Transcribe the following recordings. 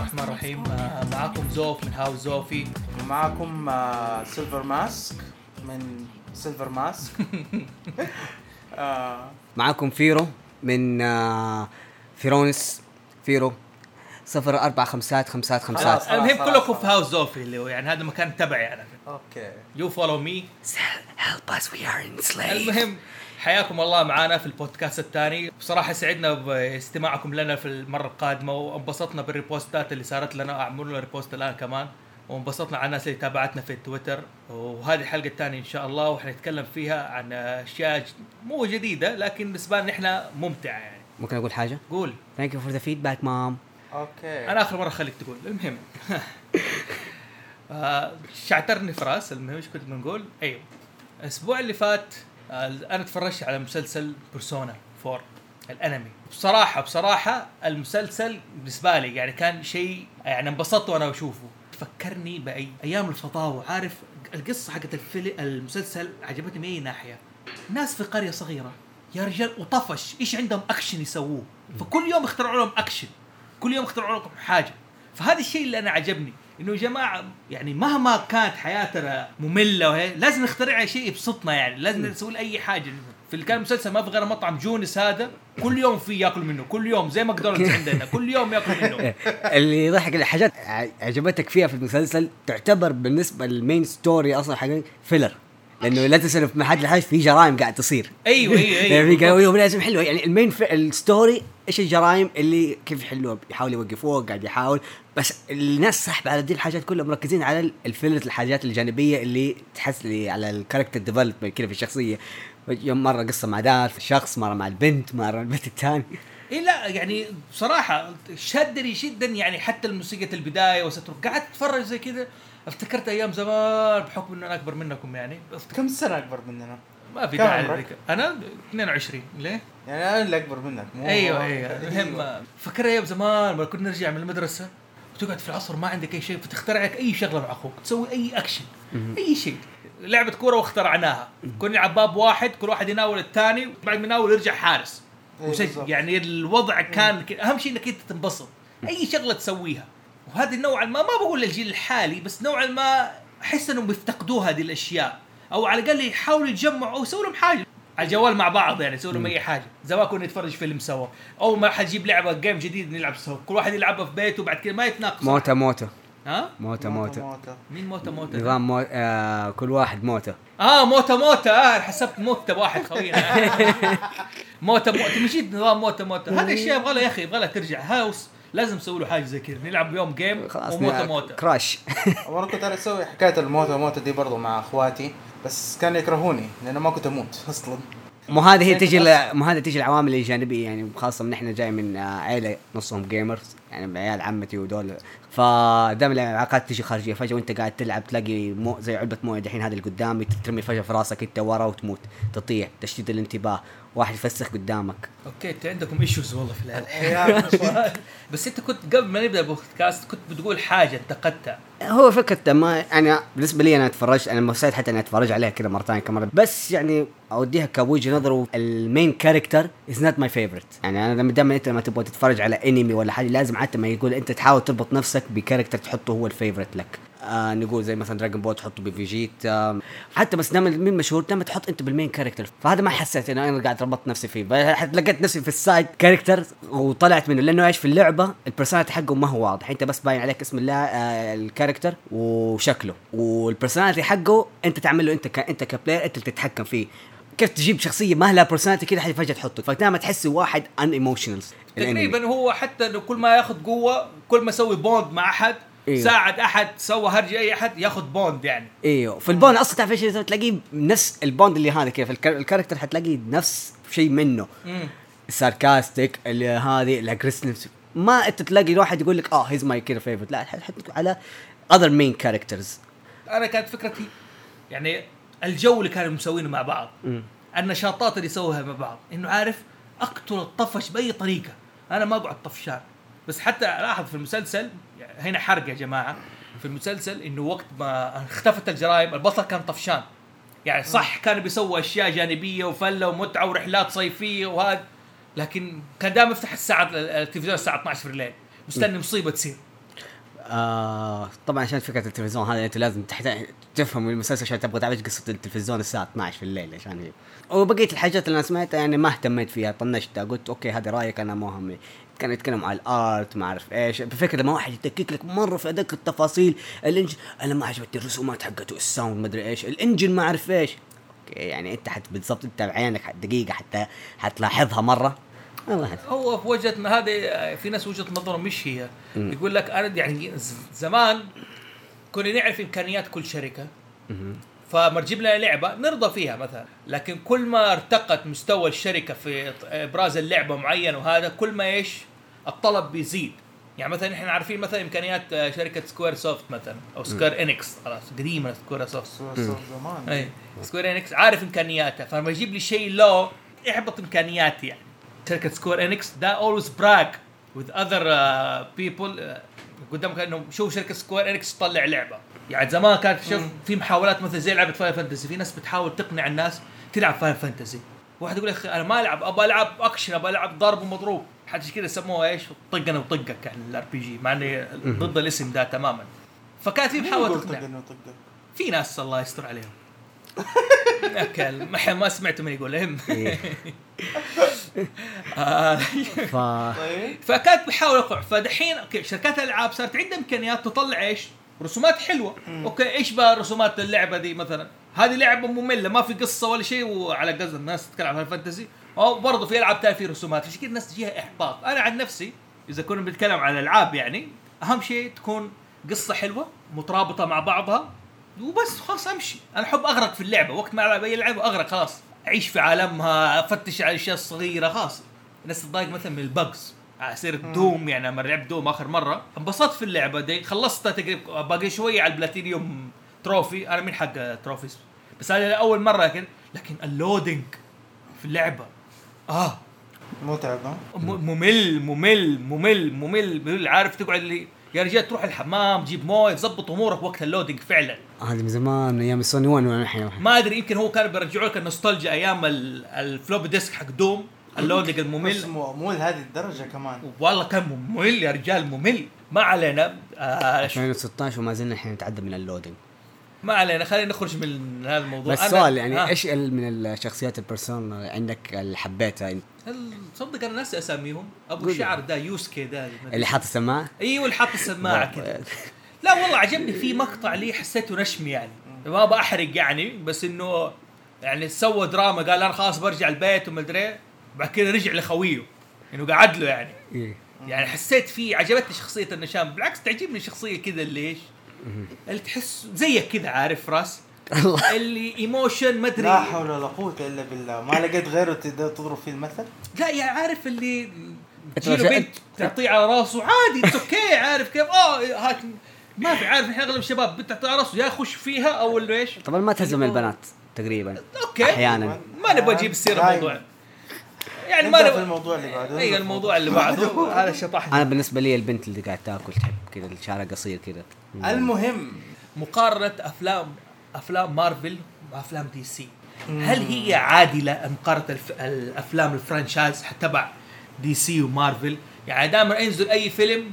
الرحمن الرحيم. آه، معكم زوف من هاوس زوفي. معكم آه، سيلفر ماسك من سيلفر ماسك آه، معاكم فيرو من آه، فيرونس. فيرو. صفر أربعة خمسات خمسات خمسات. المهم كلكم. في هاوس زوفي اللي هو يعني هذا مكان تبعي أنا. أوكي. You follow me help us we are enslaved. المهم حياكم الله معنا في البودكاست الثاني. بصراحة سعدنا باستماعكم لنا في المرة القادمة وانبسطنا بال reposts اللي صارت لنا. اعملوا لنا repost الآن كمان. وانبسطنا على الناس اللي تابعتنا في تويتر. وهذه الحلقة الثانية إن شاء الله وحنتكلم فيها عن أشياء ج- مو جديدة لكن بالنسبة لنا إحنا ممتعة يعني. ممكن أقول حاجة؟ قول. Thank you for the feedback mom. أوكي. أنا آخر مرة خليك تقول المهم. آه، شعترني في راس المهم إيش كنت بنقول؟ أيوه. الأسبوع اللي فات أنا تفرجت على مسلسل بيرسونا 4 الأنمي. بصراحة بصراحة المسلسل بالنسبة لي يعني كان شيء يعني انبسطت وأنا بشوفه فكرني بأيام الفضاوه عارف؟ القصة حقت الفيلم المسلسل عجبتني من أي ناحية؟ ناس في قرية صغيرة يا رجال وطفش إيش عندهم أكشن يسووه؟ فكل يوم اخترعوا لهم أكشن كل يوم اخترعوا لكم حاجة. فهذا الشيء اللي أنا عجبني. إنه يا جماعة يعني مهما كانت حياتنا مملة وهي لازم نخترع شيء يبسطنا يعني لازم نسوي اي حاجة. في كان المسلسل ما في غير مطعم جونس هذا كل يوم في ياكل منه كل يوم زي ماكدونالدز عندنا كل يوم ياكل منه. اللي يضحك الحاجات عجبتك فيها في المسلسل تعتبر بالنسبة لل main story أصلا حق filler لأنه لا تنسى إنه في محل الحاجة في جرائم قاعد تصير. أيوه أيوه يعني في أيوه لازم يحلوها يعني ال main ال story إيش الجرائم اللي كيف يحلوها؟ يحاول يوقفوها قاعد يحاول. بس الناس سحب على دي الحاجات كلها مركزين على ال filler الحاجات الجانبية اللي تحس لي على ال character development كذا في الشخصية. يوم مرة قصة مع ذا الشخص مرة مع البنت مرة البنت الثاني اي لا يعني بصراحة شدني جدا يعني حتى الموسيقى البداية وستروك قعدت أتفرج زي كذا افتكرت أيام زمان بحكم إنه أنا أكبر منكم يعني. كم سنة أكبر مننا؟ ما في داعي. أنا 22 ليه؟ يعني أنا اللي أكبر منك مو أيوه أيوه. المهم فكر أيام زمان لما كنا نرجع من المدرسة؟ وتقعد في العصر ما عندك أي شيء فتخترع لك أي شغلة مع أخوك تسوي أي أكشن أي شيء. لعبة كورة واخترعناها. كنا نلعب باب واحد كل واحد يناول الثاني وبعد ما يناول يرجع حارس. إيه وسجل. بالضبط. يعني الوضع كان كده. أهم شيء إنك أنت تنبسط. أي شغلة تسويها. وهذه نوعا ما ما بقول للجيل الحالي بس نوعا ما أحس إنهم بيفتقدوا هذه الأشياء. أو على الأقل يحاولوا يتجمعوا أو يسووا لهم حاجة. على الجوال مع بعض يعني يسووا لهم أي حاجة. زمان كنا نتفرج فيلم سوا. اول ما حد يجيب لعبة جيم جديد نلعب سوا. كل واحد يلعبها في بيته وبعد كذا ما يتناقصوا موتة موتة. ها؟ موتة موتة موتة. مين موتة موتة؟ نظام مو... آه كل واحد موتة. آه موتة موتة. آه حسبت موتة واحد خوينا. موتة من جد نظام موتة موتة. هذه اشياء يبغى لها يا أخي يبغى لها ترجع. هاوس. لازم نسوي له حاجة زي كذا نلعب يوم game خلاص وموتة موتة. Crash وأنا كنت أنا أسوي حكاية الموتة موتة دي برضو مع أخواتي بس كانوا يكرهوني لأنه ما كنت أموت أصلا. مو هذه هي زي تجي مو هذه تجي العوامل الجانبية يعني خاصة من إحنا جاي من عيلة نصهم gamers يعني عيال عمتي ودول. فدائما العلاقات تجي خارجية فجأة وأنت قاعد تلعب تلاقي مو زي علبة موية دحين هذه اللي قدامي ترمي فجأة في راسك أنت ورا وتموت تطيح تشتيت الانتباه. واحد يفسخ قدامك. أوكي أنت عندكم issues والله في العيله يا بس أنت كنت قبل ما نبدأ البودكاست كنت بتقول حاجة انتقدتها. هو فكرة ما أنا بالنسبة لي أنا اتفرجت أنا مستعد حتى إني أتفرج عليها كذا مرتين كمان. بس يعني أوديها كوجهه نظر ال main character is not my favorite يعني أنا لما دائما أنت لما تبغى تتفرج على انمي ولا حاجة لازم حتى ما يقول أنت تحاول تربط نفسك ب character تحطه هو ال favorite لك. آه نقول زي مثلا دراجون بول تحطه بفيجيتا حتى بس دائما main مشهور دائما تحط أنت بال main character فهذا ما حسيت إنه أنا قاعد ربطت نفسي فيه. لقيت نفسي في ال side character وطلعت منه لأنه إيش؟ في اللعبة ال personality حقه ما هو واضح. أنت بس باين عليك اسم الله آه ال character وشكله. وال personality حقه أنت تعمل له أنت ك... أنت ك player أنت اللي تتحكم فيه. كيف تجيب شخصية ما لها personality كذا حد فجاه تحطه. فدائما تحس واحد unemotional تقريبا هو حتى لو كل ما ياخذ قوة كل ما يسوي bond مع أحد إيوه. ساعد أحد سوى هرجه أي أحد ياخذ bond يعني. أيوه في ال bond أصلا تعرف إيش تلاقيه؟ نفس البوند اللي هذا كيف. ال char- ال character حتلاقيه نفس شيء منه. مم. ال sarcastic اللي هذه ال aggressive ما أنت تلاقي واحد يقول لك آه he's my كذا favorite لا حتى على other main characters أنا كانت فكرتي يعني الجو اللي كانوا مسوينه مع بعض النشاطات اللي يسووها مع بعض إنه عارف أقتل الطفش بأي طريقة. أنا ما أقعد طفشان. بس حتى لاحظ في المسلسل هنا حرق يا جماعة في المسلسل إنه وقت ما اختفت الجرائم البطل كان طفشان. يعني صح كان بيسوي أشياء جانبية وفلة ومتعة ورحلات صيفية وهذا لكن كان دائما يفتح الساعة التلفزيون الساعة 12 في الليل مستني مصيبة تصير. آه طبعا عشان فكرة التلفزيون هذا أنت لازم تحتاج تفهم المسلسل عشان تبغى تعرف قصة التلفزيون الساعة 12 في الليل عشان هي وبقية الحاجات اللي أنا سمعتها يعني ما اهتميت فيها طنشتها قلت okay هذا رأيك أنا مو همي. كانوا يتكلموا على ال art ما أعرف إيش. بفكرة لما واحد يدقق لك مرة في أدق التفاصيل ال engine أنا ما عجبتني الرسومات حقته ال sound ما أدري إيش ال engine ما أعرف إيش. okay يعني أنت حت بالضبط أنت بعينك دقيقة حتى حتلاحظها مرة. هو في وجهة ما هذه في ناس وجهة نظرهم مش هي. مم. يقول لك أنا يعني زمان كنا نعرف إمكانيات كل شركة. فما تجيب لنا لعبة نرضى فيها مثلا. لكن كل ما ارتقت مستوى الشركة في إبراز اللعبة معين وهذا كل ما إيش؟ الطلب بيزيد. يعني مثلا إحنا عارفين مثلا إمكانيات آه، شركة سكوير سوفت مثلا أو سكوير انكس خلاص قديمة سكوير سوفت so- so زمان. اي سكوير انكس عارف إمكانياتها. فلما يجيب لي شيء لو يحبط إمكانياتي يعني. شركه سكوير انكس ده always brag other uh, people uh, قدامك إنه شوف شركة سكوير انكس تطلع لعبة. يعني زمان كانت شوف في محاولات مثل زي لعبة فاينل فانتسي في ناس بتحاول تقنع الناس تلعب فاير فانتسي واحد يقول يا أخي أنا ما ألعب أبغى ألعب اكشن أبغى ألعب ضرب ومضروب حاجة كذا سموها إيش؟ طقنا وطقك يعني ال RPG مع إني ضد الاسم ده تماما. فكانت في محاولة تقنع؟ في ناس الله يستر عليهم. ما ما سمعت من يقول هم. آه، ف طيب. فكانت بحاول اقنع فدحين okay شركات الالعاب صارت عندها إمكانيات تطلع إيش؟ رسومات حلوة. okay إيش بقى رسومات اللعبة دي مثلا؟ هذه لعبة مملة ما في قصة ولا شيء وعلى قصد الناس تتكلم عن الفانتسي أو برضه في ألعاب ثانية في رسومات. عشان كذا الناس تجيها إحباط؟ أنا عن نفسي إذا كنا بنتكلم عن العاب يعني أهم شيء تكون قصة حلوة مترابطة مع بعضها وبس خلاص أمشي. أنا أحب أغرق في اللعبة. وقت ما ألعب أي لعبة أغرق خلاص. اعيش في عالمها افتش على الاشياء الصغيره خلاص. الناس تضايق مثلا من ال bugs. على سيرة دوم يعني لما لعبت دوم آخر مرة انبسطت في اللعبة دي. خلصتها تقريبا باقي شوية على ال platinum trophy. أنا من حق trophies بس هذا اول مرة لكن لكن ال loading في اللعبة. آه. متعب ممل ممل ممل ممل. ممل عارف تقعد اللي يا رجال تروح الحمام تجيب مويه تظبط أمورك وقت ال loading فعلا. هذه من زمان من أيام السوني 1 وأنا الحين ما أدري يمكن هو كان بيرجعوا لك النوستالجيا أيام ال- ال floppy disk حق دوم ال loading بس الممل. مو مو لهذه الدرجة كمان. والله كان ممل يا رجال ممل. ما علينا. آه ش- 2016 وما زلنا الحين نتعدى من ال loading. ما علينا خلينا نخرج من هذا الموضوع بس سؤال يعني آه. إيش من الشخصيات البرسون عندك اللي حبيتها انت؟ هل تصدق أنا ناسي أساميهم أبو. الشعر ده يوسكي ده اللي حاط السماعة؟ إيوه اللي حاط السماعة كذا لا والله عجبني في مقطع لي حسيته نشمي يعني ما بحرق يعني بس إنه يعني سوى دراما قال أنا خلاص برجع البيت ومدري بعد كذا رجع لخويه إنه قعد له يعني إيه. يعني حسيت فيه عجبتني شخصية النشام بالعكس تعجبني الشخصيه كذا اللي إيش اللي تحس زيك كذا عارف راس؟ اللي emotion ما أدري. لا حول ولا قوة إلا بالله. ما لقيت غيره تقدر تضرب فيه المثل؟ لا يا عارف اللي تجيله بنت تعطيه على راسه عادي it's okay عارف كيف؟ آه هات ما في عارف إحنا أغلب الشباب بنت تعطيه على راسه يا يخش فيها أو انه إيش؟ طبعا ما تهزم البنات تقريبا okay. أحيانا. ما نبغى نجيب سيره دايماً. الموضوع. يعني ما في نبغى الموضوع اللي بعده. اي الموضوع اللي بعده. هذا شطح أنا بالنسبة لي البنت اللي قاعد تأكل تحب كذا الشعر قصير كذا. المهم. مقارنة افلام أفلام مارفل وأفلام دي سي هل هي عادلة مقارنه الف... الأفلام ال franchise تبع دي سي ومارفل؟ يعني دائما ينزل أي فيلم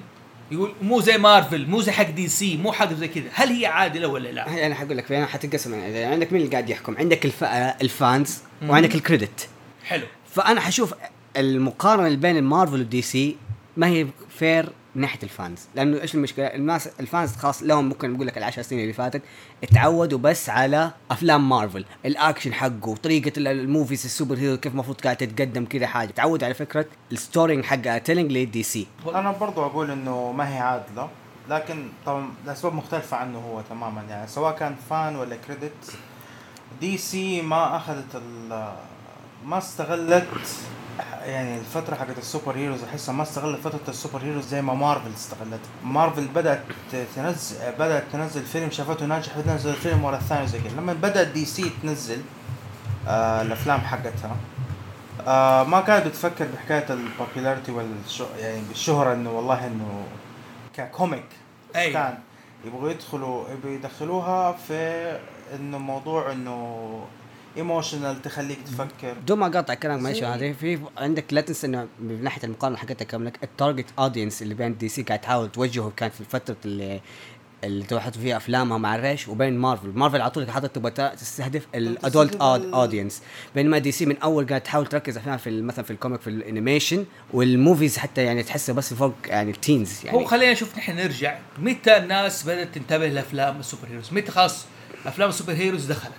يقول مو زي مارفل مو زي حق دي سي مو حق زي كذا. هل هي عادلة ولا لا؟ أنا حقول لك أنا حتنقسم يعني عندك مين اللي قاعد يحكم؟ عندك ال f... ال fans وعندك ال critic. حلو. فأنا حشوف المقارنة بين المارفل والدي سي ما هي fair من ناحية ال fans. لأنه إيش المشكلة؟ الناس ال fans خاص لهم ممكن نقول لك العشر سنين اللي فاتت اتعودوا بس على أفلام مارفل. الأكشن حقه طريقة ال- ال movies ال superhero كيف المفروض قاعد تتقدم كذا حاجة. تعود على فكرة ال story حق telling للدي سي أنا برضو أقول إنه ما هي عادلة لكن طبعا لاسباب مختلفة عنه هو تماما. يعني سواء كان fan ولا critic دي سي ما أخذت ال ما استغلت يعني الفترة حقت ال superheroes أحسها ما استغلت فترة ال superheroes زي ما مارفل استغلت. مارفل بدأت تنزل بدأت تنزل فيلم شافته ناجح بتنزل فيلم ورا الثاني زي كذا لما بدأت دي سي تنزل آه الأفلام حقتها آه ما كانت تفكر بحكاية ال popularity والش يعني بالشهرة إنه والله إنه ك comic أي. كان. يبغوا يدخلوا يبغوا يدخلوها في إنه موضوع إنه emotional تخليك تفكر. بدون ما اقاطع كلامك معلش هذه في عندك لا تنسى إنه من ناحية المقارنة حقتك كاملك ال target audience اللي بين دي سي قاعد تحاول توجهه كانت في فترة اللي اللي توحدوا فيها افلامها مع الريش وبين مارفل، مارفل على طول حاطط تبغى تستهدف ال adult audience بينما دي سي من أول قاعد تحاول تركز أفلام في مثلا في ال comic في ال animation وال movies حتى يعني تحسها بس فوق يعني ال teens يعني. هو خلينا نشوف نحن نرجع. متى الناس بدأت تنتبه لأفلام ال super heroes؟ متى خلاص أفلام ال super heroes دخلت؟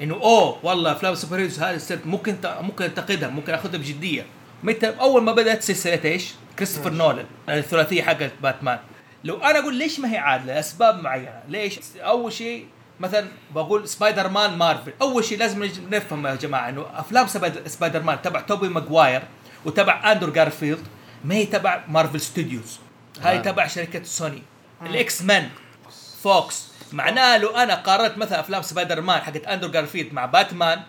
إنه أوه والله افلام ال super heroes هذه صرت ممكن ممكن أنتقدها ممكن أخذها بجدية. متى؟ أول ما بدأت سلسله إيش؟ كريستوفر نولان الثلاثية حقت باتمان. لو أنا أقول ليش ما هي عادلة؟ لأسباب معينة. ليش؟ أول شيء مثلا بقول سبايدر مان مارفل. أول شيء لازم نفهم يا جماعة إنه أفلام سبايدر, مان تبع توبي ماجواير وتبع أندرو جارفيلد ما هي تبع Marvel Studios. هاي آه. تبع شركة سوني. ال X-Men فوكس. معناه لو أنا قارنت مثلا أفلام سبايدر مان حقت أندرو جارفيلد مع باتمان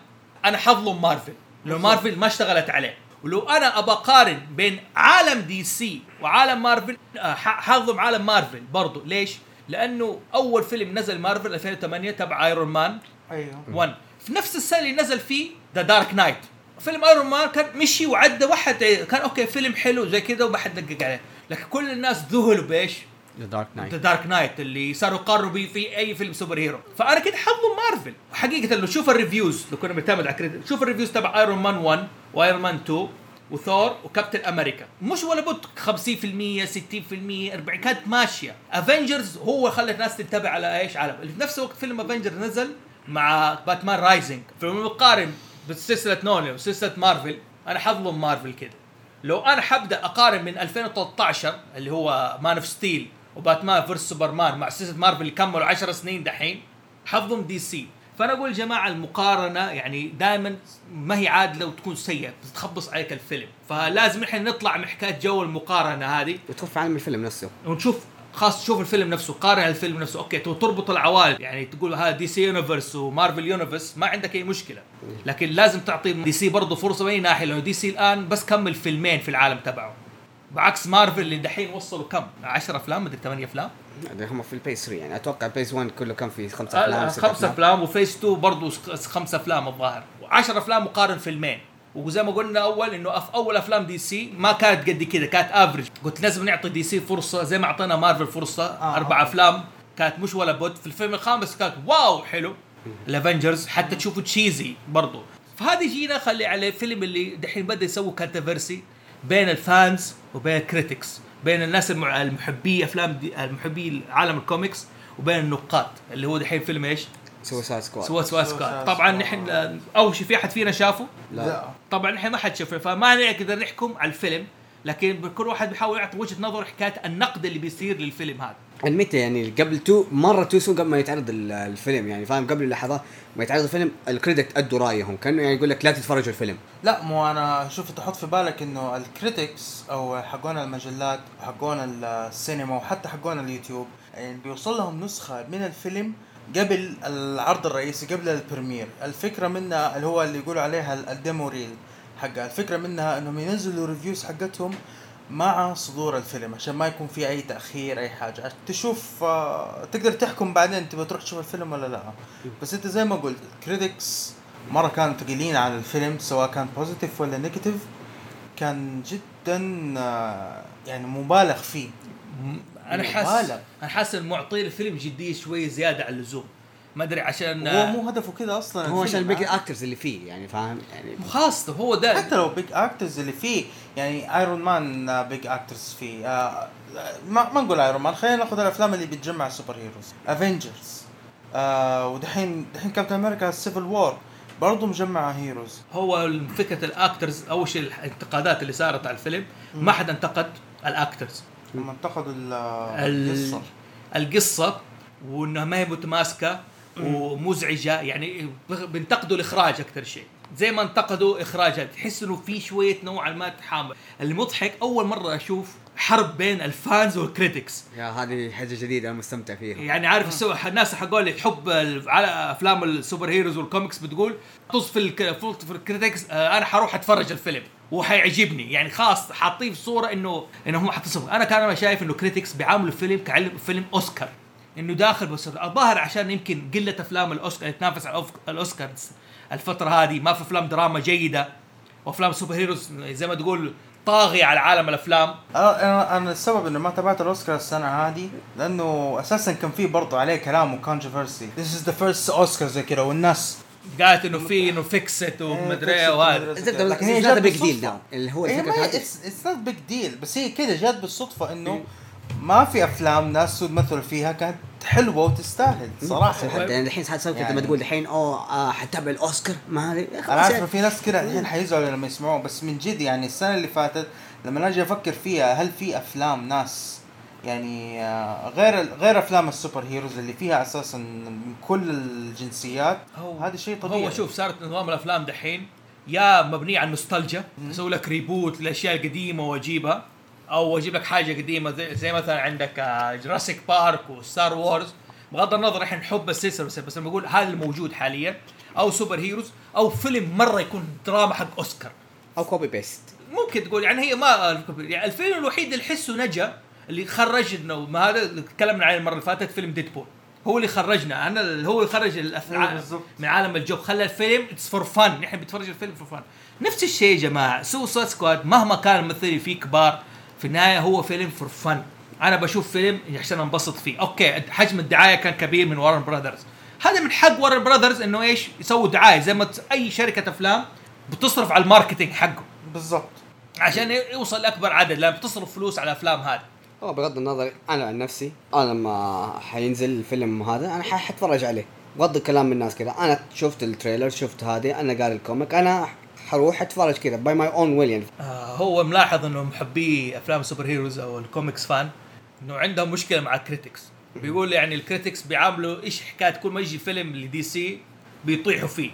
أنا حظلم مارفل. لو مارفل ما اشتغلت عليه. ولو أنا ابى أقارن بين عالم دي سي وعالم مارفل آه، حظلم عالم مارفل برضو. ليش؟ لأنه أول فيلم نزل مارفل 2008 تبع ايرون مان أيوه. 1 في نفس السنة اللي نزل فيه The Dark Knight فيلم ايرون مان كان مشي وعدى واحد كان أوكي فيلم حلو زي كذا وما حد دقق عليه. لكن كل الناس ذهلوا بإيش؟ The Dark the Knight Dark Knight اللي صاروا يقارنوا به في أي فيلم super hero فأنا كنت حظلم مارفل حقيقة لو شوف ال reviews لو كنا بنعتمد على critics شوف ال reviews تبع ايرون مان 1 وايرون مان 2 وثور وكابتن أمريكا. مش ولا بد 50% 60% 40 كانت ماشية. Avengers هو خلى الناس تنتبه على إيش؟ على في نفس الوقت فيلم Avenger نزل مع Batman Rising فلما نقارن بسلسلة نولان وسلسلة مارفل أنا حظلم مارفل كده. لو أنا حبدأ أقارن من 2013 اللي هو Man of Steel و Batman versus Superman مع سلسله مارفل اللي كملوا 10 سنين دحين حظلم دي سي. فأنا أقول يا جماعة المقارنة يعني دائما ما هي عادلة وتكون سيئة بتخبص عليك الفيلم. فلازم إحنا نطلع من حكاية جو المقارنة هذه. وتدخل في عالم الفيلم نفسه. ونشوف خاص تشوف الفيلم نفسه قارن الفيلم نفسه. أوكي تربط العوالم. يعني تقول هذا DC Universe و Marvel Universe ما عندك أي مشكلة. لكن لازم تعطي دي سي برضه فرصة من أي ناحية لأنه دي سي الآن بس كمل فيلمين في العالم تبعه. بعكس مارفل اللي دحين وصلوا كم؟ 10 أفلام مدري 8 أفلام. هم في ال phase 3 يعني أتوقع ال phase 1 كله كان في خمسة آه، أفلام خمسة أفلام. و phase 2 برضه خمسة أفلام الظاهر. و10 أفلام مقارن فيلمين. وزي ما قلنا أول إنه في أول أفلام دي سي ما كانت قد كذا كانت average قلت لازم نعطي دي سي فرصة زي ما أعطينا مارفل فرصة آه. آه. أربع أفلام. كانت مش ولا بد. في الفيلم الخامس كانت wow حلو. ال Avengers حتى تشوفه cheesy برضه فهذه جينا خلي عليه فيلم اللي دحين بدأ يسوي controversy بين ال fans وبين ال critics بين الناس المحبي أفلام دي المحبي عالم الكوميكس وبين النقاد اللي هو دحين فيلم إيش؟ Suicide Squad سوا سوا Suicide Squad. طبعا. نحن أول شيء في أحد فينا شافه؟ لا. طبعا نحن ما حد شافه فما نقدر نحكم على الفيلم. لكن كل واحد بيحاول يعطي وجهة نظر حكاية النقد اللي بيصير للفيلم هذا. المتى يعني قبل too مرة too soon قبل ما يتعرض ال- الفيلم يعني فاهم؟ قبل اللحظات ما يتعرض الفيلم ال critics أدوا رأيهم كأنه يعني يقول لك لا تتفرجوا الفيلم. لا مو أنا شوف تحط في بالك إنه ال critics أو حقون المجلات وحقون السينما وحتى حقون اليوتيوب يعني بيوصل لهم نسخة من الفيلم قبل العرض الرئيسي قبل ال premiere. الفكرة منها اللي هو اللي يقولوا عليها ال- ال demo reel. حقها الفكرة منها إنهم ينزلوا reviews حقتهم مع صدور الفيلم عشان ما يكون في أي تأخير أي حاجة. تشوف آه، تقدر تحكم بعدين تبغى تروح تشوف الفيلم ولا لا. بس أنت زي ما قلت ال critics مرة كانوا ثقيلين على الفيلم سواء كان positive ولا negative كان جدا آه، يعني مبالغ فيه. أنا حاسس. أنا حاسس معطي الفيلم جدية شوية زيادة عن اللزوم. ما أدري عشان هو مو هدفه كده أصلا. هو عشان. ال big actors اللي فيه يعني فاهم؟ يعني خاصة هو ده. حتى لو big actors اللي فيه يعني ايرون مان big actors فيه آه ما, ما نقول ايرون مان خلينا ناخذ الأفلام اللي بتجمع ال super heroes Avengers آه ودحين دحين كابتن أمريكا Civil War برضه مجمع heroes هو فكرة ال actors أول شيء الانتقادات اللي صارت على الفيلم ما حد انتقد ال actors لما انتقدوا ال- ال- القصة. القصة وإنها ما هي متماسكة. ومزعجة يعني بينتقدوا الإخراج أكثر شيء. زي ما انتقدوا اخراجها تحس إنه في شوية نوعا ما تحامل. المضحك أول مرة أشوف حرب بين ال fans وال critics. يا هذه حاجة جديدة أنا مستمتع فيها. يعني عارف السو... الناس حقون اللي تحب على أفلام ال super heroes وال comics بتقول طز في الك... في ال critics آه، أنا حروح أتفرج الفيلم. وحيعجبني. يعني خلاص حاطيه في صورة إنه إنه هم حتصف أنا كان أنا شايف إنه critics بيعاملوا الفيلم كعلم فيلم أوسكار. إنه داخل بس الظاهر عشان يمكن قلة أفلام الأوسكار اللي تنافس على الأوف- الاوسكار الفترة هذه. ما في أفلام دراما جيدة وأفلام super heroes زي ما تقول طاغية على عالم الأفلام. أنا أنا السبب انه ما تابعت الأوسكار السنة هذه لأنه أساسا كان في برضه عليه كلام و controversy This is the first Oscar زي كذا والناس قالت إنه في إنه fixed ومدري إيه وهذا. لكن لكن هي جات big. deal اللي هو هي الفكرة it's not big deal بس هي كذا جات بالصدفة إنه ما في أفلام ناس سود مثلوا فيها كانت حلوة وتستاهل صراحة. حتى يعني الحين كذا يعني- لما تقول الحين أوه آه، حتتابع الأوسكار؟ ما هذه. أنا عارف في ناس كذا الحين حيزعلوا لما يسمعوه بس من جد يعني السنة اللي فاتت لما أجي أفكر فيها هل في أفلام ناس يعني آه، غير غير أفلام ال super heroes اللي فيها أساسا من كل الجنسيات هذا شيء طبيعي. هو شوف صارت نظام الأفلام دحين يا مبنيه على النوستالجيا أسوي لك reboot للاشياء القديمة وأجيبها. أو أجيب لك حاجة قديمة زي, زي مثلا عندك Jurassic Park و Star Wars بغض النظر إحنا نحب السلسلة بس, بس لما بقول هذا الموجود حاليا. أو superheroes أو فيلم مرة يكون دراما حق أوسكار. أو كوبي بيست ممكن تقول يعني هي ما يعني الفيلم الوحيد اللي احسه نجا اللي خرجنا ما هذا اللي تكلمنا عليه المرة اللي فاتت فيلم Deadpool هو اللي خرجنا. أنا اللي هو اللي خرج بالضبط. من عالم الجو خلى الفيلم it's for fun نحن بنتفرج الفيلم for fun نفس الشيء يا جماعة. Suicide Squad مهما كان الممثلين فيه كبار في النهاية هو فيلم for fun أنا بشوف فيلم عشان أنبسط فيه. أوكي حجم الدعاية كان كبير من Warner Brothers هذا من حق Warner Brothers إنه إيش؟ يسووا دعاية زي ما أي شركة أفلام بتصرف على ال marketing حقه. بالضبط. عشان يوصل لأكبر عدد لأن بتصرف فلوس على الافلام هذه. هو بغض النظر أنا عن نفسي أنا لما حينزل الفيلم هذا أنا ح- حتفرج عليه. بغض الكلام من الناس كذا. أنا شفت ال trailer شفت هذه أنا قاري ال comic أنا حروح أتفرج كذا by my own will هو ملاحظ إنه محبي أفلام ال superheroes أو ال comics fan إنه عندهم مشكلة مع ال critics بيقول يعني ال critics بيعاملوا إيش حكاية كل ما يجي فيلم ل DC بيطيحوا فيه.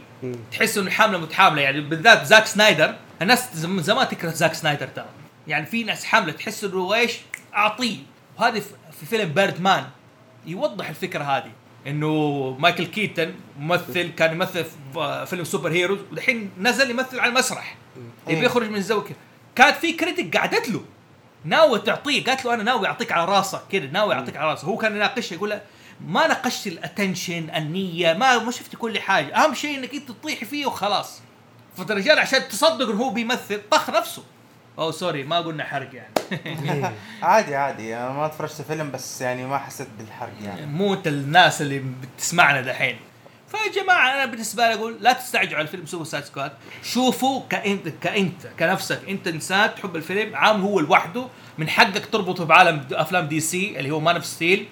تحس إنه حاملة متحاملة يعني بالذات زاك سنايدر الناس زم- زمان تكره زاك سنايدر ترى. يعني في ناس حاملة تحس إنه إيش؟ أعطيه. وهذه في- في فيلم Birdman يوضح الفكرة هذه. إنه مايكل كيتن ممثل كان يمثل في فيلم superheroes ودحين نزل يمثل على المسرح. يبي يخرج من الزاوية كانت في critic قعدت له. ناوي تعطيه قالت له أنا ناوي أعطيك على راسك كده ناوي أعطيك على راسك. هو كان يناقشها يقول له ما ناقشت ال intention النية ما ما شفت كل حاجة. أهم شيء إنك أنت تطيحي فيه وخلاص. فالرجال عشان تصدق إنه هو بيمثل طخ نفسه. اوه sorry ما قلنا حرق يعني. عادي عادي. أنا ما اتفرجت فيلم بس يعني ما حسيت بالحرق يعني. مو الناس اللي بتسمعنا دحين. فيا جماعة أنا بالنسبة لي أقول لا تستعجلوا على فيلم Suicide Squad شوفوا كإنت كإنت كنفسك. إنت إنسان تحب الفيلم. عام هو لوحده. من حقك تربطه بعالم أفلام DC اللي هو Man of Steel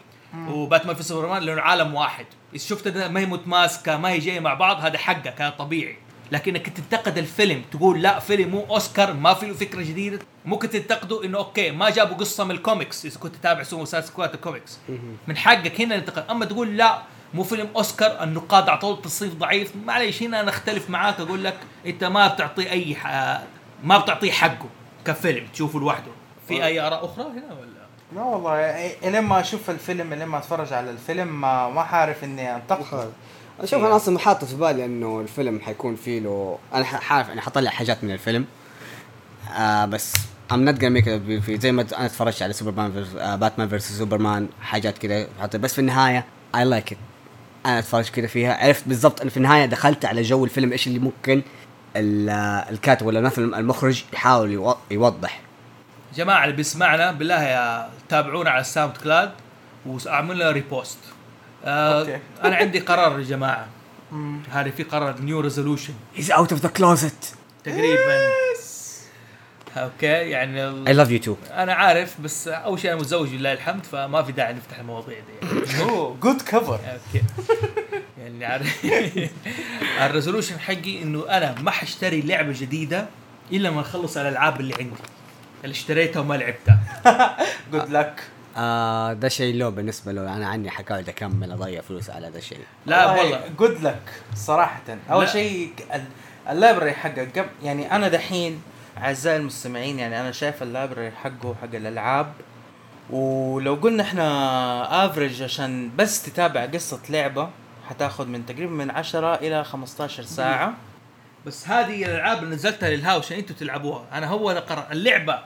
و Batman v Superman لأنه عالم واحد. إذا شفت ما هي متماسكه ما هي جاية مع بعض هذا حقك هذا طبيعي. لكنك تنتقد الفيلم. تقول لا فيلم مو أوسكار ما في له فكرة جديدة. ممكن تنتقدوا إنه أوكي ما جابوا قصة من الكوميكس. إذا كنت تتابع Suicide Squad ال comics. من حقك هنا ننتقد. أما تقول لا مو فيلم أوسكار النقاد اعطوه تصنيف ضعيف. معليش هنا أنا أختلف معاك. أقول لك أنت ما بتعطي أي ح... ما بتعطيه حقه كفيلم تشوفه لوحده. في أي آراء أخرى هنا ولا؟ لا والله إيه- الين ما أشوف الفيلم الين ما أتفرج على الفيلم ما ما حعرف إني انتقد شوف أنا أصلا حاطط في بالي إنه الفيلم حيكون فيه له أنا ح- حعرف إني حطلع حاجات من الفيلم. آه بس ام نوت ميك في زي ما أنا اتفرجت على سوبرمان فيرس آه باتمان فيرس سوبرمان حاجات كذا بس في النهاية اي لايك ات أنا اتفرجت كذا فيها. عرفت بالضبط ان في النهاية دخلت على جو الفيلم إيش اللي ممكن ال- آه، الكاتب ولا مثلا المخرج يحاول يو- يوضح. جماعة اللي بيسمعنا بالله يا تابعونا على الساوند كلاود وأعملوا لنا repost آه أوكي. أنا عندي قرار يا جماعة. هذه في قرار new resolution he's out of the closet تقريبا. أوكي يعني I love you too أنا عارف بس أول شيء أنا متزوج لله الحمد فما في داعي نفتح المواضيع دي. يعني. أوه good cover أوكي. يعني عارف. ال resolution حقي إنه أنا ما حاشتري لعبة جديدة إلا ما أخلص الألعاب اللي عندي. اللي اشتريتها وما لعبتها. good luck آه ده شيء له بالنسبة له أنا عني حقعد أكمل أضيع فلوس على ده الشيء. لا والله good luck صراحة. أول. شيء ال- ال library حقك قبل يعني أنا دحين أعزائي المستمعين يعني أنا شايف ال library حقه حق الألعاب. ولو قلنا إحنا average عشان بس تتابع قصة لعبة حتاخذ من تقريبا من 10 إلى 15 ساعة. بس هذه الألعاب اللي نزلتها للهاوس عشان أنتم تلعبوها. أنا هو ده قرار اللعبة.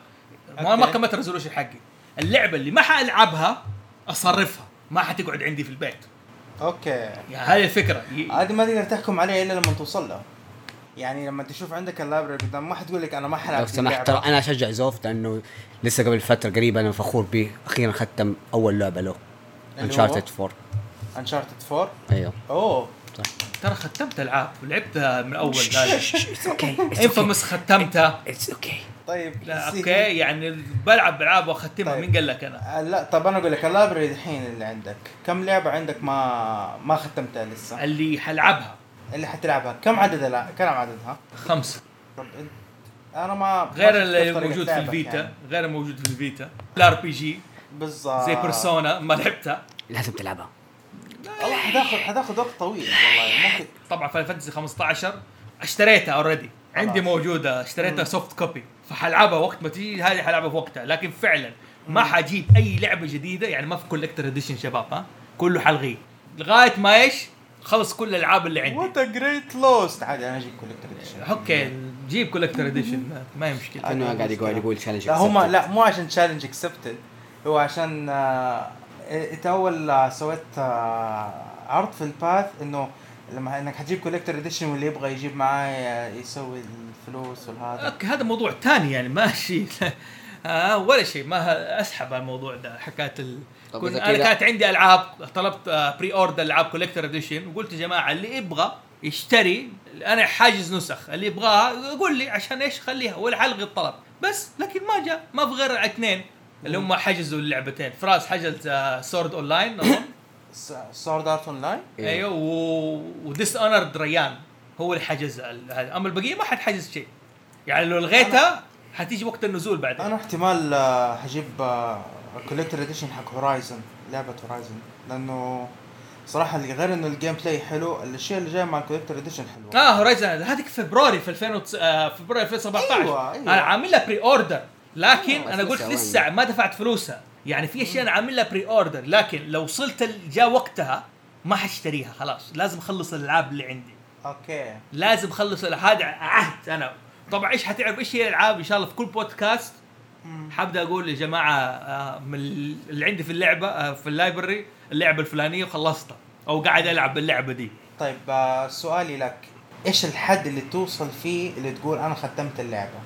ما ما. كملت ال resolution حقي. اللعبة اللي ما حألعبها أصرفها. ما حتقعد عندي في البيت. أوكي. يعني هذه الفكرة. هذه ما تقدر تحكم عليها إلا لما توصل له يعني لما تشوف عندك ال library قدام ما حتقول لك أنا ما حلعب لو سمحت. ترى أنا أشجع زوف لأنه لسه قبل فترة قريبة أنا فخور به أخيرا ختم أول لعبة له؟ Uncharted 4 Uncharted 4 أيوه. أوه. ترى ختمت العاب لعبتها من اول لا لا. أوكي Infamous ختمتها it's أوكي طيب لا أوكي يعني بلعب العاب وأختمها. طيب. مين قال لك أنا؟ آه، لا طب أنا أقول لك ال library الحين اللي عندك كم لعبة عندك ما ما ختمتها لسه؟ اللي حلعبها. اللي حتلعبها. كم عدد الع- كم عددها؟ خمسة. طب انت أنا ما غير اللي موجود في ال Vita يعني. غير الموجود في ال Vita. ال RPG. بالضبط زي Persona ما لعبتها. لازم تلعبها. والله حتاخذ حتاخذ وقت طويل والله ممكن. طبعا Final Fantasy 15 اشتريتها already عندي. موجودة اشتريتها soft copy فحلعبها وقت ما تيجي هذه حلعبها في وقتها. لكن فعلا ما حجيب أي لعبة جديدة يعني ما في collector edition شباب ها؟ كله حلغيه لغاية ما إيش؟ خلص كل الألعاب اللي عندي. what a great lost عادي أنا أجيب collector edition أوكي جيب collector edition ما هي مشكلة. أنا قاعد يقول يقول challenge لا هم لا مو عشان challenge accepted هو عشان آه، انت اول آه، سويت آه، عرض في الباث إنه لما إنك حتجيب collector edition واللي يبغى يجيب معاه آه، يسوي الفلوس والهذا. okay هذا موضوع ثاني يعني ماشي آه ولا شيء ما أسحب على الموضوع ده حكاية ال... كن... أنا كانت عندي ألعاب طلبت آه pre-order ألعاب collector edition وقلت يا جماعة اللي يبغى يشتري أنا حاجز نسخ اللي يبغاها قول لي عشان إيش خليها ولا حلغي الطلب بس لكن ما جاء ما في غير اثنين. اللي هم حجزوا اللعبتين. فراس حجز آه Sword Online Sword Art Online. أيوه و... و Dishonored ريان هو اللي حجز ال- هذا. أما البقية ما حد حجز شيء. يعني لو لغيتها حتيجي وقت النزول بعدين. أنا احتمال آه، حجيب collector edition حق Horizon لعبة Horizon لأنه صراحة اللي غير إنه ال gameplay حلو الاشياء اللي جاية مع ال collector edition حلوة آه Horizon هذيك فبراير في 2000 وتس... آه فبراير 2017 أيوة، أيوة. أنا عامل لها pre-order لكن آه، أنا قلت لسه؟ ما دفعت فلوسها. يعني في أشياء أنا عامل لها pre-order لكن لو وصلت جاء وقتها ما حاشتريها خلاص. لازم أخلص الألعاب اللي عندي. okay. لازم أخلص هذا عهد أنا. طبعا إيش حتعرف إيش هي الألعاب؟ إن شاء الله في كل بودكاست حابدأ أقول يا جماعة آه، من ال- اللي عندي في اللعبة آه، في ال library اللعبة الفلانية وخلصتها. أو قاعد ألعب باللعبة دي. طيب سؤالي لك. إيش الحد اللي توصل فيه اللي تقول أنا ختمت اللعبة؟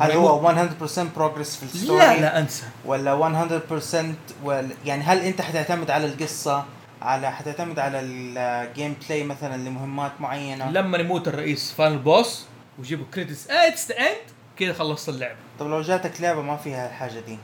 هل هو 100% progress في ال story؟ لا لا أنسى ولا 100% ولا يعني هل أنت حتعتمد على القصة؟ على حتعتمد على ال gameplay مثلا لمهمات معينة؟ لما يموت الرئيس final boss ويجيبوا credits it's the end كذا خلصت اللعبة طب لو جاتك لعبة ما فيها الحاجة دي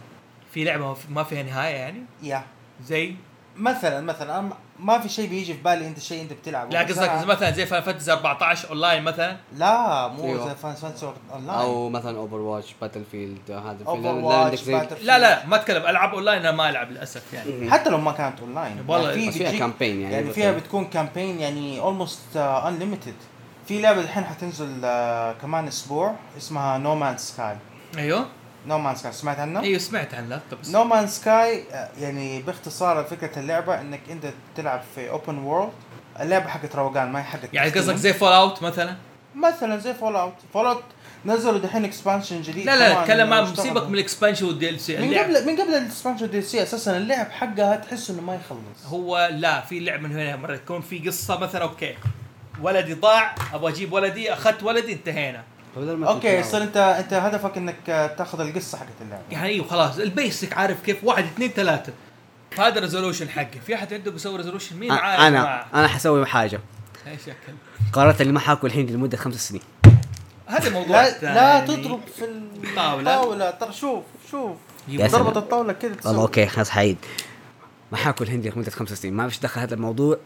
في لعبة ما في- ما فيها نهاية يعني يا زي مثلا مثلا ما في شيء بيجي في بالي انت شيء انت بتلعبه. لا قصدك مثلا زي Final Fantasy 14 اونلاين مثلا؟ لا مو أيوه. زي فان فانسي اون لاين أو مثلا Overwatch Battlefield هذا Over لا- لا watch لا لا ما أتكلم العب اونلاين أنا ما ألعب للأسف يعني. حتى لو ما كانت اون لاين والله بس فيها campaign يعني يعني فيها بتكون campaign يعني almost unlimited في لعبة الحين حتنزل آه، كمان أسبوع اسمها No Man's Sky أيوه. No Man's Sky سمعت عنها؟ إيوه سمعت طب بس No Man's Sky يعني باختصار فكرة اللعبة إنك أنت تلعب في open world اللعبة حقت روقان ما هي حقت يعني. قصدك زي Fallout مثلا؟ مثلا زي Fallout Fallout نزلوا دحين expansion جديد. لا لا اتكلم. سيبك من ال expansion وال D LC من قبل من قبل ال expansion DLC أساسا اللعب حقها تحس إنه ما يخلص. هو لا في لعب من هنا مرة تكون في قصة مثلا okay ولدي ضاع أبغى أجيب ولدي أخذت ولدي انتهينا. okay. يصير انت أنت هدفك إنك تاخذ القصة حقت اللعبة. يعني أيوه خلاص. ال basic عارف كيف؟ واحد اثنين ثلاثة. هذا resolution حقي في أحد عنده بيسوي resolution مين يا أنا جماعة؟ أنا حسوي حاجة. إيش أكل؟ قررت إني ما حاكل هندي لمدة خمس سنين. هذا موضوع لا. لا تضرب في الطاولة. الطاوله ترى شوف شوف. ضربة الطاولة كذا والله أوكي خلاص حعيد. ما حاكل هندي لمدة خمس سنين. ما فيش دخل هذا الموضوع.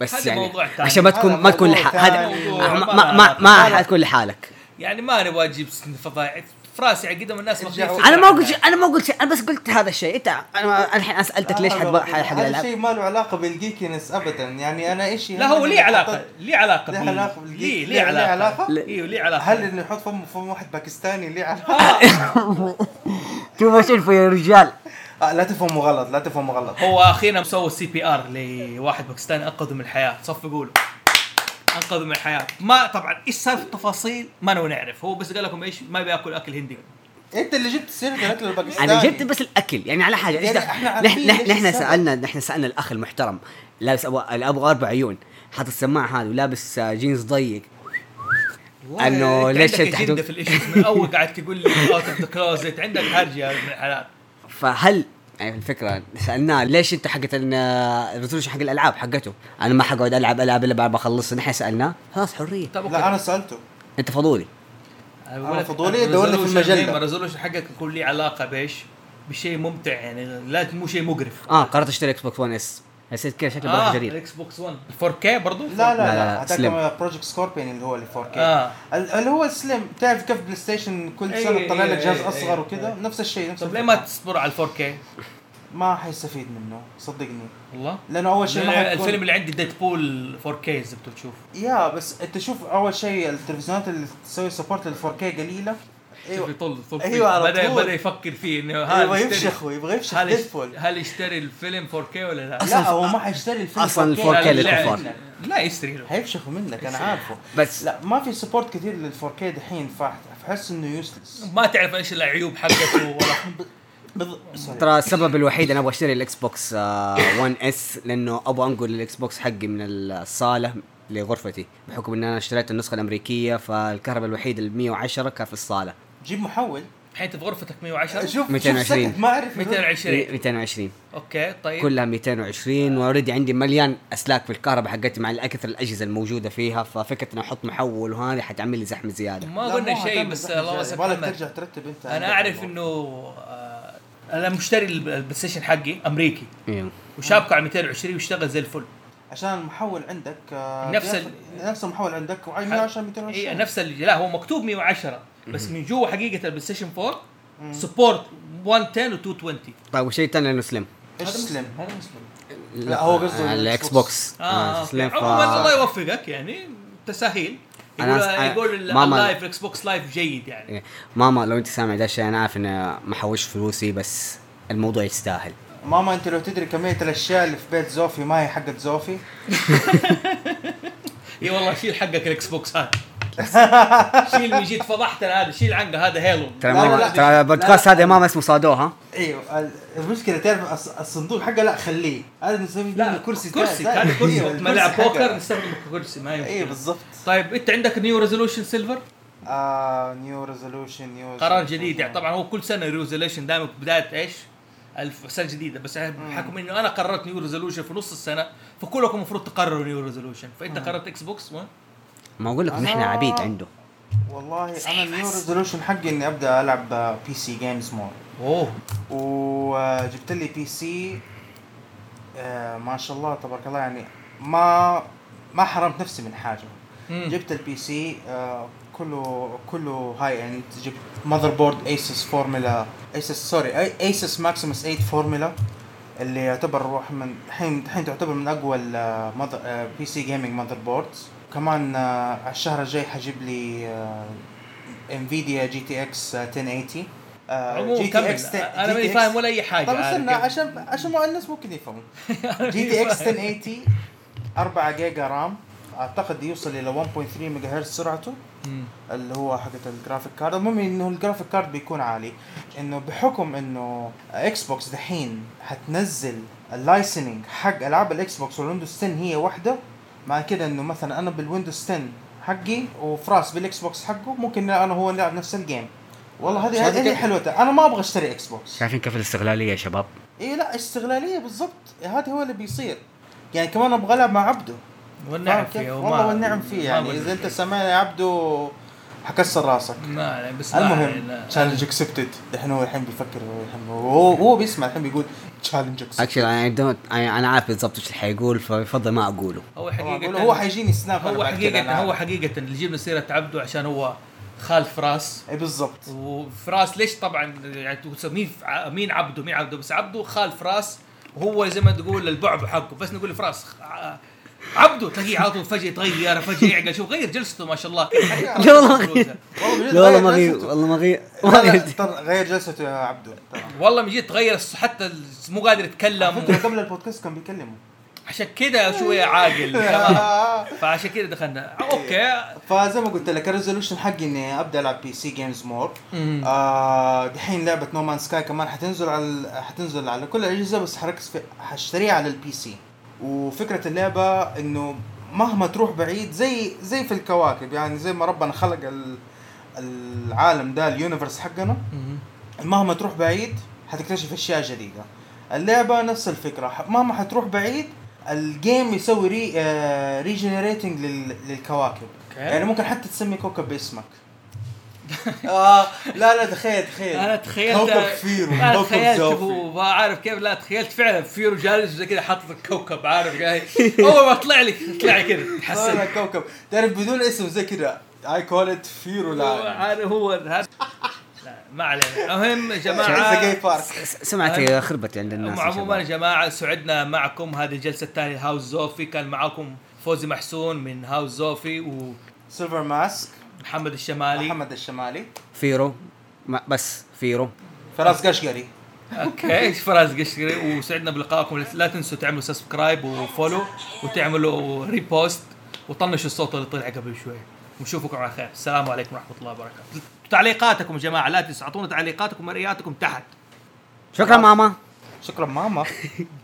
بس يعني موضوع. عشان ما تكون ما تكون موضوع لح... هذا ثاني. ما ما ما, ما حتكون لحالك. يعني ما نبغى نجيب فضايح فراس يعني قدام الناس. في أنا ما قلت شيء أنا ما قلت شيء أنا بس قلت هذا الشيء. انت أنا الحين أنا سالتك ليش حد حد هذا الشيء ما له علاقة بالجيكنس ابدا. يعني أنا إيش لا هو ليه علاقه ليه علاقة ليه علاقة ليه علاقة؟ علاقة؟ أيوه ليه علاقة؟ هل إنه يحط فم فم واحد باكستاني ليه علاقة؟ شوف إيش يا رجال. آه لا تفهموا غلط لا تفهموا غلط. هو أخيرا مسوي CPR لواحد باكستاني انقذه من الحياة. صفقوا له انقذه من الحياة. ما طبعا إيش صار في التفاصيل؟ ما نبغى نعرف. هو بس قال لكم إيش؟ ما بياكل أكل هندي. أنت اللي جبت سيره الاكل الباكستاني أنا جبت بس الأكل. يعني على حاجة إيش يعني دخل- نحن. سالنا نحن سألنا الأخ المحترم لابس ابو الابو أربع عيون حاط السماعة هذه ولابس آه، جينز ضيق. إنه ليش اجنده في ال issues من أول قاعد تقول لي out of the closet عندك هرجة يا ابن الحلال. فهل يعني الفكرة سألناه ليش أنت حقت ال resolution حق الألعاب حقته؟ أنا ما حقعد ألعب العب إلا بعد ما أخلص نحن سألناه. خلاص حرية. طب لا أنا سألته. أنت فضولي. أنا فضولي دور لي في المجلة. ال resolution حقك يكون لي علاقة بإيش؟ بشيء ممتع يعني لا مو شيء مقرف. آه قررت أشتري Xbox 1 S حسيت كذا شكله آه بروح جديد ال Xbox 1 4K برضو؟ لا لا لا، لا. هذاك Project Scorpion اللي هو اللي 4K آه ال- اللي هو slim تعرف كيف PlayStation كل إيه، سنه تطلع لك إيه، جهاز إيه، أصغر إيه، وكذا إيه. نفس الشيء نفس طب ليه. ما تصبر على 4K؟ ما حيستفيد منه صدقني والله لأنه أول شيء ما الفيلم اللي عندي Deadpool 4K إذا بتبغى تشوف يا بس أنت شوف أول شيء التلفزيونات اللي تسوي support لل 4K قليلة أيوه يطل فيه. على بدا طول. بدأ يفكر فيه إنه أيوه هل يشتري يفشخ يبغى يفشخ هل Deadpool هل يشتري الفيلم 4K ولا لا؟ لا هو ما حيشتري الفيلم أصلاً 4K. 4K لا، لا، للكفار. لا، يشتري له حيفشخوا منك أنا عارفه بس لا ما في support كثير لل 4K دحين فاحس إنه useless ما تعرف إيش العيوب حقته ولا ترى السبب الوحيد أنا أبغى أشتري ال Xbox آه، 1 S لأنه أبغى أنقل ال Xbox حقي من الصالة لغرفتي بحكم إن أنا اشتريت النسخة الأمريكية فالكهرباء الوحيد ال 110 كان في الصالة جيب محول. الحين في غرفتك 110 شوف 220. شوف سكت ما أعرف 220 220 okay طيب. كلها 220 و already عندي مليان أسلاك في الكهرباء حقتي مع أكثر الأجهزة الموجودة فيها ففكرة إني أحط محول وهذه حتعمل لي زحمة زيادة. ما قلنا شيء بس الله محمد. ترجع ترتب أنت أنا أعرف. إنه آه، أنا مشتري ال PlayStation حقي أمريكي. أيوه وشابكه على 220 ويشتغل زي الفل. عشان المحول عندك آه، نفس نفس المحول عندك وعلى 110 220 اي نفس ال- لا هو مكتوب 110 بس من جوا حقيقة ال PlayStation 4 مم. support 110 و 220 طيب والشيء الثاني انه slim. إيش slim؟ هذا مسلم لا، هو قصده ال Xbox آه, آه slim. عموما الله يوفقك يعني تساهيل أنا يقول ماما- ال Live ال Xbox Live جيد يعني. إيه. ماما لو أنت سامع ده الشيء أنا عارف اني ما حوش فلوسي بس الموضوع يستاهل. ماما أنت لو تدري كمية الأشياء اللي في بيت زوفي ما هي حقت زوفي؟ اي والله شيل حقك ال Xbox هذا. شيل من جيت فضحتنا هذا شيل عنقه هذا hello. ترى. ترى البودكاست هذا يا ماما اسمه صادوها أيوه ال- المشكلة تعرف الص- الصندوق حقه لا خليه. هذا نسوي لا كرسي كرسي هذا كرسي. وقت ما نلعب. بوكر نستخدم كرسي ما أيوه يمكن بالضبط. طيب انت عندك new resolution سيلفر آه new resolution نيو قرار جديد يعني. طبعا هو كل سنة resolution دائما بداية إيش؟ ألف سنة جديدة. بس بحكم إنه أنا قررت new resolution في نص السنة فكلكم المفروض تقرروا new resolution فأنت قررت Xbox و... ما أقول لك نحن آه. عبيد عنده. والله أنا ال new resolution حقي إني أبدأ ألعب PC games more أوه. وجبت لي PC آه ما شاء الله تبارك الله يعني ما ما حرمت نفسي من حاجة. مم. جبت ال PC آه كله كله high يعني انت جبت motherboard ASUS Formula ASUS sorry ASUS Maximus 8 فورمولا اللي يعتبر روح من الحين الحين تعتبر من أقوى PC gaming motherboards كمان آه على الشهر الجاي حجيب لي آه Nvidia GTX 1080 آه، عموما كمل. أنا ماني فاهم ولا أي حاجة طب استنى؟ عشان عشان الناس ممكن يفهموا GTX فاهم. 1080 4 giga RAM. أعتقد يوصل إلى 1.3 ميجا هرتز سرعته. اللي هو حقت ال graphic card المهم إنه ال graphic card بيكون عالي. إنه بحكم إنه Xbox دحين حتنزل ال licensing حق ألعاب ال Xbox وال Windows 10 هي واحدة مع كده إنه مثلا أنا بال Windows 10 حقي وفراس بال Xbox حقه ممكن أنا هو نلعب نفس ال game والله هذه هذه كيف؟ حلوتها. أنا ما أبغى أشتري Xbox. شايفين كيف الاستغلالية يا شباب؟ إيه لا استغلالية بالضبط. هذا هو اللي بيصير. يعني كمان أبغى ألعب مع عبده. والنعم؟ فيه والله والنعم فيه. يعني إذا أنت سامعني يا عبده حكسر راسك. ما عليه، بس المهم. challenge accepted الحين هو الحين بيفكر هو الحين هو هو بيسمع الحين بيقول challenge accepted actually أنا don't أنا عارف بالضبط إيش اللي حيقول فبفضل ما أقوله. هو حقيقة هو حيجيني Snap هو حقيقة هو. حقيقة اللي جبنا سيرة عبده عشان هو خال فراس اي بالضبط. وفراس ليش طبعا يعني تقول مين ع- مين عبده مين عبده؟ بس عبده خال فراس وهو زي ما تقول البعبع حقه. بس نقول لفراس ع- عبده تلاقيه على طول فجأة يتغير فجأة يعقل شوف غير جلسته ما شاء الله. لا والله ما غير. والله لا والله بجد ما غير جلسته. والله ما غير. ما لا، لا، غير جلسته يا عبده. والله من جد تغير حتى مو قادر يتكلم قبل البودكاست كان بيكلمه. عشان كذا شوية عاقل. فعشان كذا دخلنا. okay. فزي ما قلت لك ال resolution حقي إني أبدأ ألعب PC games more. آه دحين لعبة No Man Sky كمان. حتنزل على حتنزل على كل الأجهزة بس حركز في حشتريها على ال PC وفكرة اللعبة إنه مهما تروح بعيد زي زي في الكواكب يعني زي ما ربنا خلق ال- العالم ده ال universe حقنا. مهما تروح بعيد حتكتشف أشياء جديدة اللعبة نفس الفكرة مهما حتروح بعيد ال game يسوي re آه regenerating لل للكواكب. يعني ممكن حتى تسمي كوكب باسمك آه لا لا تخيل تخيل. أنا تخيلت كوكب فيرو أنا كوكب تخيلت ما عارف كيف لا تخيلت فعلا فيرو جالس زي كذا حاطط الكوكب عارف جاي أول ما طلع لي طلع لي كذا لا لا تحسن. كوكب. تعرف بدون اسم زي كذا I call it فيرو لا؟ عارف هو هذا لا ما علينا. المهم يا جماعة سمعتي خربت عند الناس عموما يا. جماعة سعدنا معكم هذه الجلسة الثانية هاوس زوفي. كان معاكم فوزي محسون من هاوس زوفي سيلفر ماسك ومحمد الشمالي. محمد الشمالي. فيرو. ما بس فيرو. فراس قشقري. okay فراس قشري وسعدنا بلقائكم. لا تنسوا تعملوا subscribe و follow وتعملوا repost وطنشوا الصوت اللي طلع قبل شوي. ونشوفكم على خير. السلام عليكم ورحمة الله وبركاته. تعليقاتكم يا جماعة لا تنسوا. أعطونا تعليقاتكم ورأياتكم تحت. شكرا ماما. شكرا ماما.